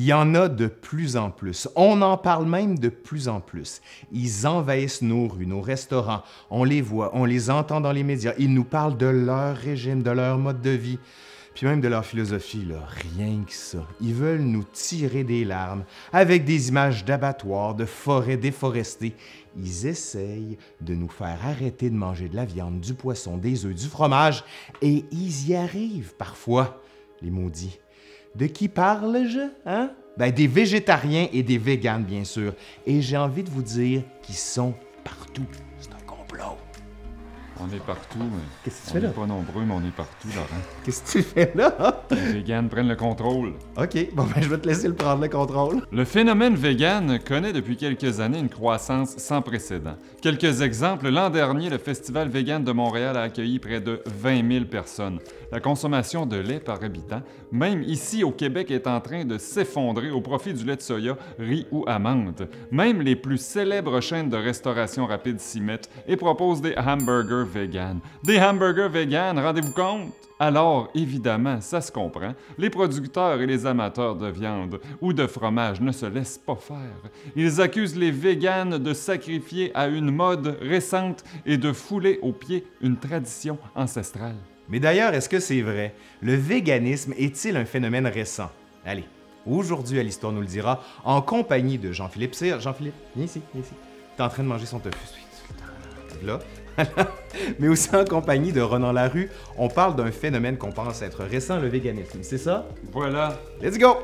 Il y en a de plus en plus. On en parle même de plus en plus. Ils envahissent nos rues, nos restaurants. On les voit, on les entend dans les médias. Ils nous parlent de leur régime, de leur mode de vie, puis même de leur philosophie. Rien que ça. Ils veulent nous tirer des larmes avec des images d'abattoirs, de forêts déforestées. Ils essayent de nous faire arrêter de manger de la viande, du poisson, des œufs, du fromage, et ils y arrivent parfois, les maudits. De qui parle-je, hein? Ben, des végétariens et des véganes, bien sûr. Et j'ai envie de vous dire qu'ils sont partout. On est partout, mais. Qu'est-ce que tu on fais là? est pas nombreux, mais on est partout, Laurent. Qu'est-ce que tu fais là? Les véganes prennent le contrôle. OK, bon, ben, je vais te laisser le prendre le contrôle. Le phénomène vegan connaît depuis quelques années une croissance sans précédent. Quelques exemples. L'an dernier, le Festival vegan de Montréal a accueilli près de 20 000 personnes. La consommation de lait par habitant, même ici au Québec, est en train de s'effondrer au profit du lait de soya, riz ou amande. Même les plus célèbres chaînes de restauration rapide s'y mettent et proposent des hamburgers vegan. Des hamburgers vegan, rendez-vous compte? Alors, évidemment, ça se comprend, les producteurs et les amateurs de viande ou de fromage ne se laissent pas faire. Ils accusent les véganes de sacrifier à une mode récente et de fouler aux pieds une tradition ancestrale. Mais d'ailleurs, est-ce que c'est vrai? Le véganisme est-il un phénomène récent? Allez, aujourd'hui à l'Histoire nous le dira, en compagnie de Jean-Philippe Cyr. Jean-Philippe, viens ici, viens ici. T'es en train de manger son tofu. Là. Mais aussi en compagnie de Ronan Larue, on parle d'un phénomène qu'on pense être récent, le véganisme. C'est ça? Voilà, Let's go!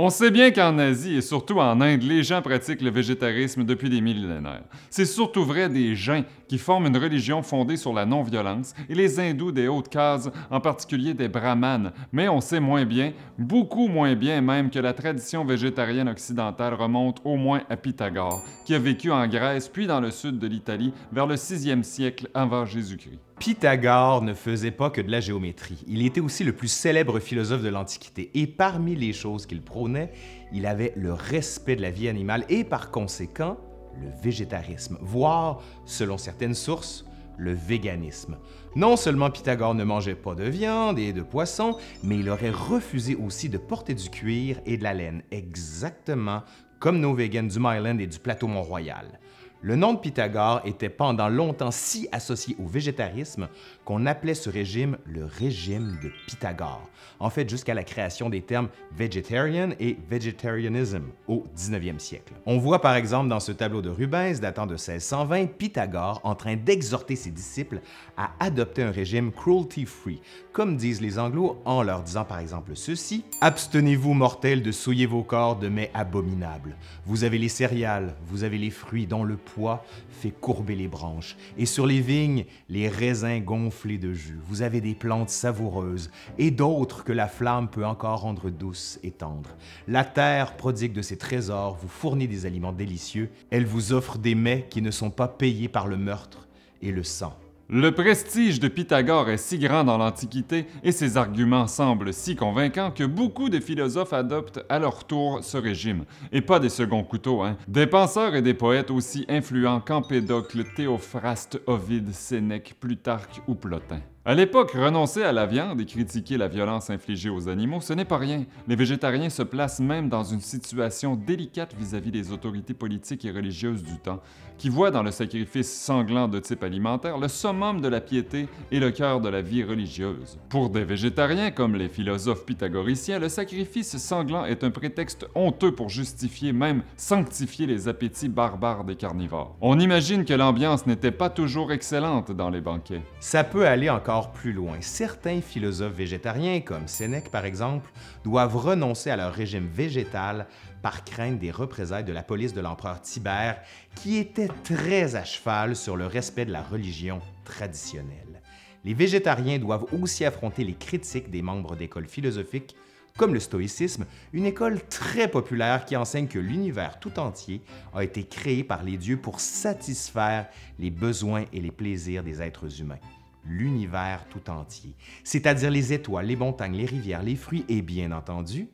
On sait bien qu'en Asie et surtout en Inde, les gens pratiquent le végétarisme depuis des millénaires. C'est surtout vrai des Jains qui forment une religion fondée sur la non-violence et les hindous des hautes cases, en particulier des brahmanes. Mais on sait moins bien, beaucoup moins bien même, que la tradition végétarienne occidentale remonte au moins à Pythagore, qui a vécu en Grèce puis dans le sud de l'Italie vers le 6e siècle avant Jésus-Christ. Pythagore ne faisait pas que de la géométrie. Il était aussi le plus célèbre philosophe de l'Antiquité. Et parmi les choses qu'il prônait, il avait le respect de la vie animale et par conséquent le végétarisme, voire, selon certaines sources, le véganisme. Non seulement Pythagore ne mangeait pas de viande et de poisson, mais il aurait refusé aussi de porter du cuir et de la laine, exactement comme nos végans du Myland et du plateau Mont-Royal. Le nom de Pythagore était pendant longtemps si associé au végétarisme qu'on appelait ce régime le régime de Pythagore. En fait, jusqu'à la création des termes vegetarian et vegetarianism au 19e siècle. On voit par exemple dans ce tableau de Rubens datant de 1620 Pythagore en train d'exhorter ses disciples à adopter un régime cruelty-free, comme disent les Anglo en leur disant par exemple ceci Abstenez-vous, mortels, de souiller vos corps de mets abominables. Vous avez les céréales, vous avez les fruits dont le poids fait courber les branches, et sur les vignes, les raisins gonflés de jus. Vous avez des plantes savoureuses, et d'autres que la flamme peut encore rendre douces et tendres. La terre prodigue de ses trésors, vous fournit des aliments délicieux, elle vous offre des mets qui ne sont pas payés par le meurtre et le sang. Le prestige de Pythagore est si grand dans l'Antiquité et ses arguments semblent si convaincants que beaucoup de philosophes adoptent à leur tour ce régime. Et pas des seconds couteaux, hein. Des penseurs et des poètes aussi influents qu'Empédocle, Théophraste, Ovide, Sénèque, Plutarque ou Plotin. À l'époque, renoncer à la viande et critiquer la violence infligée aux animaux, ce n'est pas rien. Les végétariens se placent même dans une situation délicate vis-à-vis des autorités politiques et religieuses du temps, qui voient dans le sacrifice sanglant de type alimentaire le summum de la piété et le cœur de la vie religieuse. Pour des végétariens comme les philosophes pythagoriciens, le sacrifice sanglant est un prétexte honteux pour justifier, même sanctifier les appétits barbares des carnivores. On imagine que l'ambiance n'était pas toujours excellente dans les banquets. Ça peut aller encore plus loin. Certains philosophes végétariens, comme Sénèque par exemple, doivent renoncer à leur régime végétal par crainte des représailles de la police de l'empereur Tibère, qui était très à cheval sur le respect de la religion traditionnelle. Les végétariens doivent aussi affronter les critiques des membres d'écoles philosophiques comme le stoïcisme, une école très populaire qui enseigne que l'univers tout entier a été créé par les dieux pour satisfaire les besoins et les plaisirs des êtres humains l'univers tout entier, c'est-à-dire les étoiles, les montagnes, les rivières, les fruits et bien entendu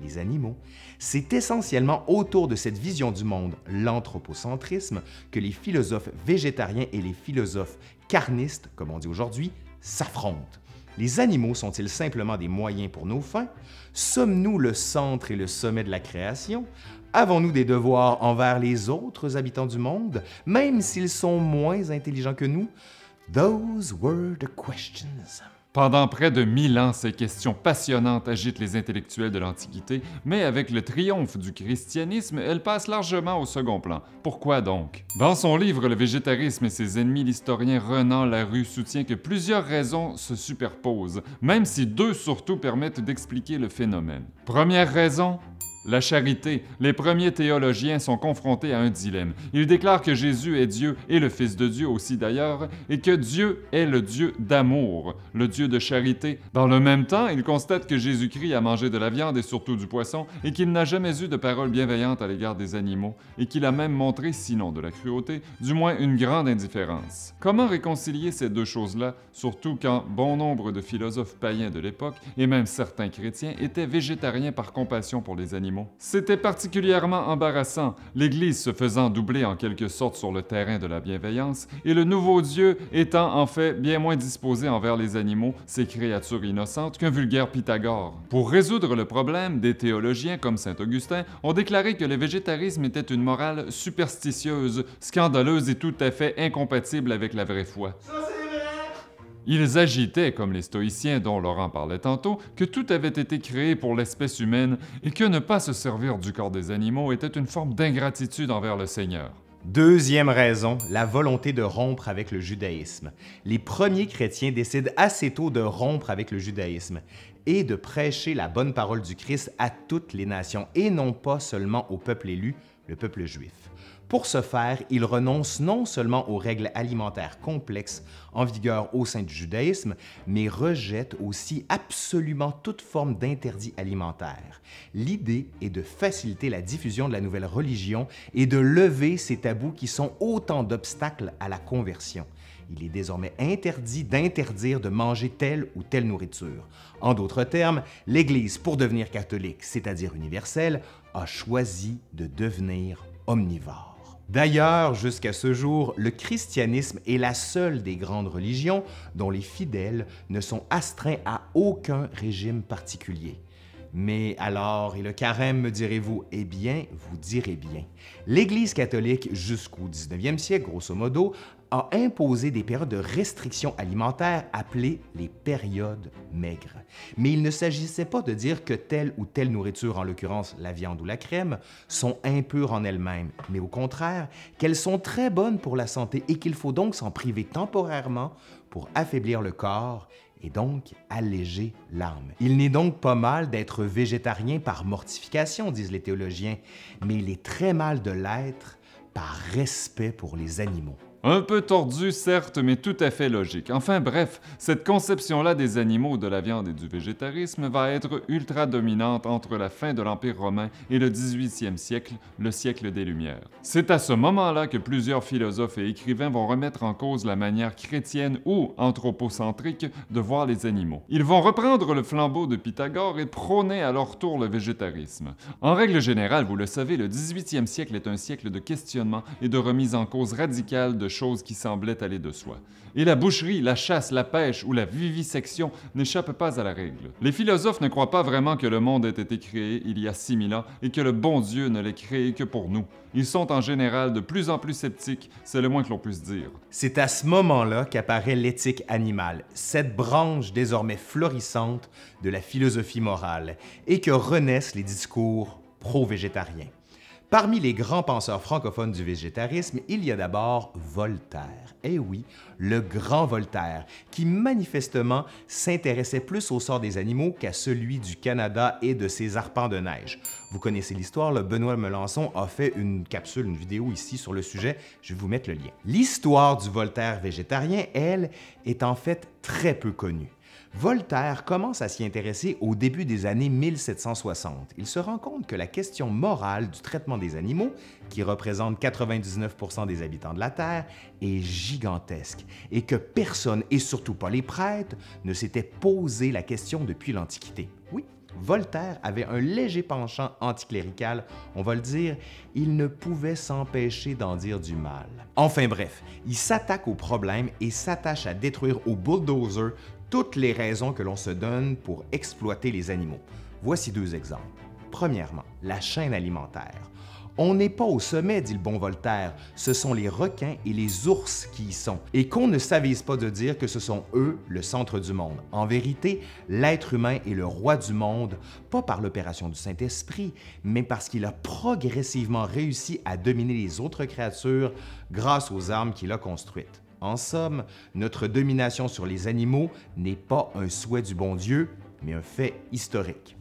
les animaux. C'est essentiellement autour de cette vision du monde, l'anthropocentrisme, que les philosophes végétariens et les philosophes carnistes, comme on dit aujourd'hui, s'affrontent. Les animaux sont-ils simplement des moyens pour nos fins? Sommes-nous le centre et le sommet de la création? Avons-nous des devoirs envers les autres habitants du monde, même s'ils sont moins intelligents que nous? Those were the questions. Pendant près de mille ans, ces questions passionnantes agitent les intellectuels de l'Antiquité, mais avec le triomphe du christianisme, elles passent largement au second plan. Pourquoi donc? Dans son livre Le végétarisme et ses ennemis, l'historien Renan Larue soutient que plusieurs raisons se superposent, même si deux surtout permettent d'expliquer le phénomène. Première raison, la charité, les premiers théologiens sont confrontés à un dilemme. Ils déclarent que Jésus est Dieu et le Fils de Dieu aussi d'ailleurs, et que Dieu est le Dieu d'amour, le Dieu de charité. Dans le même temps, ils constatent que Jésus-Christ a mangé de la viande et surtout du poisson, et qu'il n'a jamais eu de parole bienveillante à l'égard des animaux, et qu'il a même montré, sinon de la cruauté, du moins une grande indifférence. Comment réconcilier ces deux choses-là, surtout quand bon nombre de philosophes païens de l'époque, et même certains chrétiens, étaient végétariens par compassion pour les animaux? C'était particulièrement embarrassant, l'Église se faisant doubler en quelque sorte sur le terrain de la bienveillance, et le nouveau Dieu étant en fait bien moins disposé envers les animaux, ces créatures innocentes, qu'un vulgaire Pythagore. Pour résoudre le problème, des théologiens comme Saint Augustin ont déclaré que le végétarisme était une morale superstitieuse, scandaleuse et tout à fait incompatible avec la vraie foi. Ils agitaient, comme les stoïciens dont Laurent parlait tantôt, que tout avait été créé pour l'espèce humaine et que ne pas se servir du corps des animaux était une forme d'ingratitude envers le Seigneur. Deuxième raison, la volonté de rompre avec le judaïsme. Les premiers chrétiens décident assez tôt de rompre avec le judaïsme et de prêcher la bonne parole du Christ à toutes les nations et non pas seulement au peuple élu, le peuple juif. Pour ce faire, il renonce non seulement aux règles alimentaires complexes en vigueur au sein du judaïsme, mais rejette aussi absolument toute forme d'interdit alimentaire. L'idée est de faciliter la diffusion de la nouvelle religion et de lever ces tabous qui sont autant d'obstacles à la conversion. Il est désormais interdit d'interdire de manger telle ou telle nourriture. En d'autres termes, l'Église, pour devenir catholique, c'est-à-dire universelle, a choisi de devenir omnivore. D'ailleurs, jusqu'à ce jour, le christianisme est la seule des grandes religions dont les fidèles ne sont astreints à aucun régime particulier. Mais alors, et le carême, me direz-vous? Eh bien, vous direz bien. L'Église catholique, jusqu'au 19e siècle, grosso modo, a imposé des périodes de restriction alimentaire appelées les périodes maigres. Mais il ne s'agissait pas de dire que telle ou telle nourriture, en l'occurrence la viande ou la crème, sont impures en elles-mêmes, mais au contraire, qu'elles sont très bonnes pour la santé et qu'il faut donc s'en priver temporairement pour affaiblir le corps et donc alléger l'âme. Il n'est donc pas mal d'être végétarien par mortification, disent les théologiens, mais il est très mal de l'être par respect pour les animaux. Un peu tordu, certes, mais tout à fait logique. Enfin bref, cette conception-là des animaux, de la viande et du végétarisme va être ultra dominante entre la fin de l'Empire romain et le 18e siècle, le siècle des Lumières. C'est à ce moment-là que plusieurs philosophes et écrivains vont remettre en cause la manière chrétienne ou anthropocentrique de voir les animaux. Ils vont reprendre le flambeau de Pythagore et prôner à leur tour le végétarisme. En règle générale, vous le savez, le 18e siècle est un siècle de questionnement et de remise en cause radicale de choses qui semblaient aller de soi. Et la boucherie, la chasse, la pêche ou la vivisection n'échappent pas à la règle. Les philosophes ne croient pas vraiment que le monde ait été créé il y a 6000 ans et que le bon Dieu ne l'ait créé que pour nous. Ils sont en général de plus en plus sceptiques, c'est le moins que l'on puisse dire. C'est à ce moment-là qu'apparaît l'éthique animale, cette branche désormais florissante de la philosophie morale, et que renaissent les discours pro-végétariens. Parmi les grands penseurs francophones du végétarisme, il y a d'abord Voltaire. Eh oui, le grand Voltaire, qui manifestement s'intéressait plus au sort des animaux qu'à celui du Canada et de ses arpents de neige. Vous connaissez l'histoire, le Benoît Melançon a fait une capsule, une vidéo ici sur le sujet, je vais vous mettre le lien. L'histoire du Voltaire végétarien, elle, est en fait très peu connue. Voltaire commence à s'y intéresser au début des années 1760. Il se rend compte que la question morale du traitement des animaux, qui représente 99% des habitants de la Terre, est gigantesque et que personne, et surtout pas les prêtres, ne s'était posé la question depuis l'Antiquité. Oui, Voltaire avait un léger penchant anticlérical, on va le dire, il ne pouvait s'empêcher d'en dire du mal. Enfin bref, il s'attaque au problème et s'attache à détruire au bulldozer toutes les raisons que l'on se donne pour exploiter les animaux. Voici deux exemples. Premièrement, la chaîne alimentaire. On n'est pas au sommet, dit le bon Voltaire, ce sont les requins et les ours qui y sont, et qu'on ne s'avise pas de dire que ce sont eux le centre du monde. En vérité, l'être humain est le roi du monde, pas par l'opération du Saint-Esprit, mais parce qu'il a progressivement réussi à dominer les autres créatures grâce aux armes qu'il a construites. En somme, notre domination sur les animaux n'est pas un souhait du bon Dieu, mais un fait historique.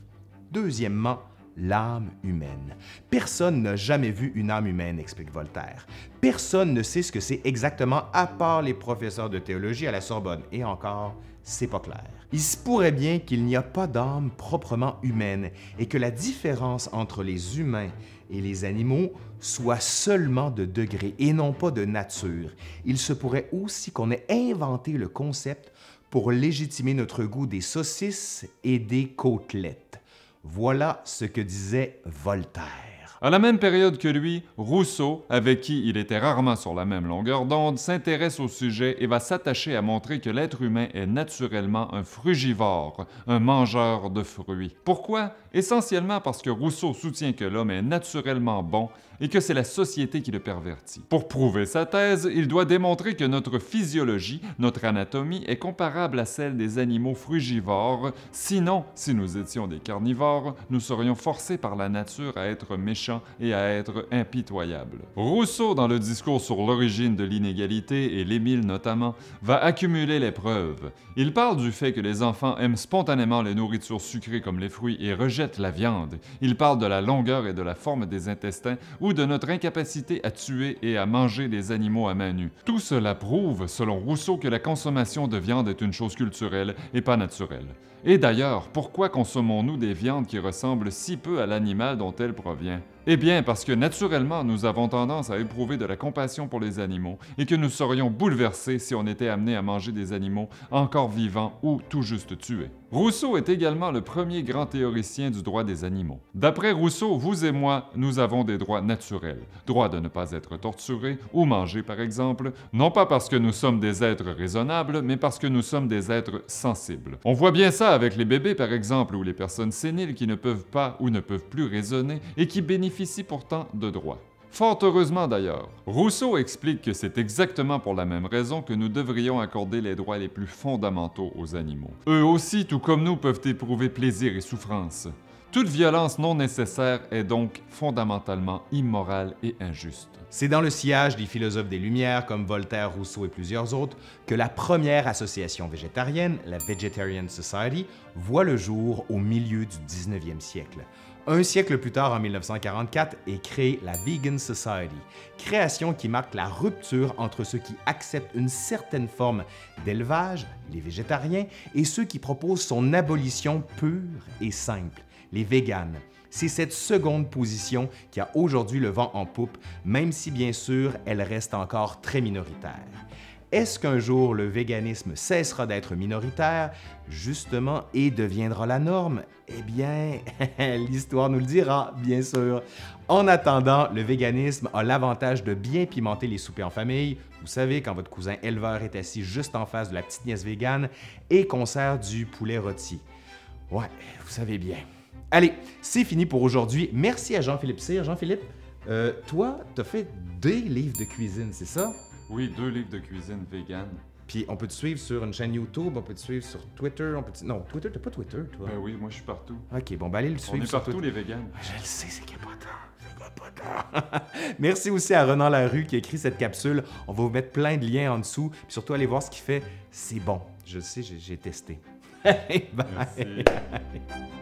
Deuxièmement, l'âme humaine. Personne n'a jamais vu une âme humaine, explique Voltaire. Personne ne sait ce que c'est exactement à part les professeurs de théologie à la Sorbonne. Et encore, c'est pas clair. Il se pourrait bien qu'il n'y a pas d'âme proprement humaine et que la différence entre les humains et les animaux soit seulement de degré et non pas de nature. Il se pourrait aussi qu'on ait inventé le concept pour légitimer notre goût des saucisses et des côtelettes. Voilà ce que disait Voltaire. À la même période que lui, Rousseau, avec qui il était rarement sur la même longueur d'onde, s'intéresse au sujet et va s'attacher à montrer que l'être humain est naturellement un frugivore, un mangeur de fruits. Pourquoi? Essentiellement parce que Rousseau soutient que l'homme est naturellement bon et que c'est la société qui le pervertit. Pour prouver sa thèse, il doit démontrer que notre physiologie, notre anatomie est comparable à celle des animaux frugivores, sinon, si nous étions des carnivores, nous serions forcés par la nature à être méchants et à être impitoyables. Rousseau, dans le discours sur l'origine de l'inégalité, et l'Émile notamment, va accumuler les preuves. Il parle du fait que les enfants aiment spontanément les nourritures sucrées comme les fruits et rejettent la viande. Il parle de la longueur et de la forme des intestins ou de notre incapacité à tuer et à manger des animaux à main nue. Tout cela prouve, selon Rousseau, que la consommation de viande est une chose culturelle et pas naturelle. Et d'ailleurs, pourquoi consommons-nous des viandes qui ressemblent si peu à l'animal dont elles proviennent eh bien, parce que naturellement, nous avons tendance à éprouver de la compassion pour les animaux et que nous serions bouleversés si on était amené à manger des animaux encore vivants ou tout juste tués. Rousseau est également le premier grand théoricien du droit des animaux. D'après Rousseau, vous et moi, nous avons des droits naturels. Droit de ne pas être torturés ou mangés, par exemple, non pas parce que nous sommes des êtres raisonnables, mais parce que nous sommes des êtres sensibles. On voit bien ça avec les bébés, par exemple, ou les personnes séniles qui ne peuvent pas ou ne peuvent plus raisonner et qui bénéficient pourtant de droits. Fort heureusement d'ailleurs, Rousseau explique que c'est exactement pour la même raison que nous devrions accorder les droits les plus fondamentaux aux animaux. Eux aussi, tout comme nous, peuvent éprouver plaisir et souffrance. Toute violence non nécessaire est donc fondamentalement immorale et injuste. C'est dans le sillage des philosophes des Lumières comme Voltaire, Rousseau et plusieurs autres que la première association végétarienne, la Vegetarian Society, voit le jour au milieu du 19e siècle. Un siècle plus tard, en 1944, est créée la Vegan Society, création qui marque la rupture entre ceux qui acceptent une certaine forme d'élevage, les végétariens, et ceux qui proposent son abolition pure et simple, les véganes. C'est cette seconde position qui a aujourd'hui le vent en poupe, même si bien sûr elle reste encore très minoritaire. Est-ce qu'un jour le véganisme cessera d'être minoritaire, justement, et deviendra la norme? Eh bien, l'histoire nous le dira, bien sûr. En attendant, le véganisme a l'avantage de bien pimenter les soupers en famille. Vous savez, quand votre cousin éleveur est assis juste en face de la petite nièce végane et qu'on sert du poulet rôti. Ouais, vous savez bien. Allez, c'est fini pour aujourd'hui. Merci à Jean-Philippe Cyr. Jean-Philippe, euh, toi, t'as fait des livres de cuisine, c'est ça? Oui, deux livres de cuisine vegan. Puis on peut te suivre sur une chaîne YouTube, on peut te suivre sur Twitter, on peut Non, Twitter, t'as pas Twitter, toi? Ben oui, moi je suis partout. Ok, bon, ben allez le suivre on est partout, les vegans. Je le sais, c'est capotant. Merci aussi à Renan Larue qui a écrit cette capsule. On va vous mettre plein de liens en dessous. Puis surtout, allez voir ce qu'il fait. C'est bon. Je le sais, j'ai testé. Bye. Merci.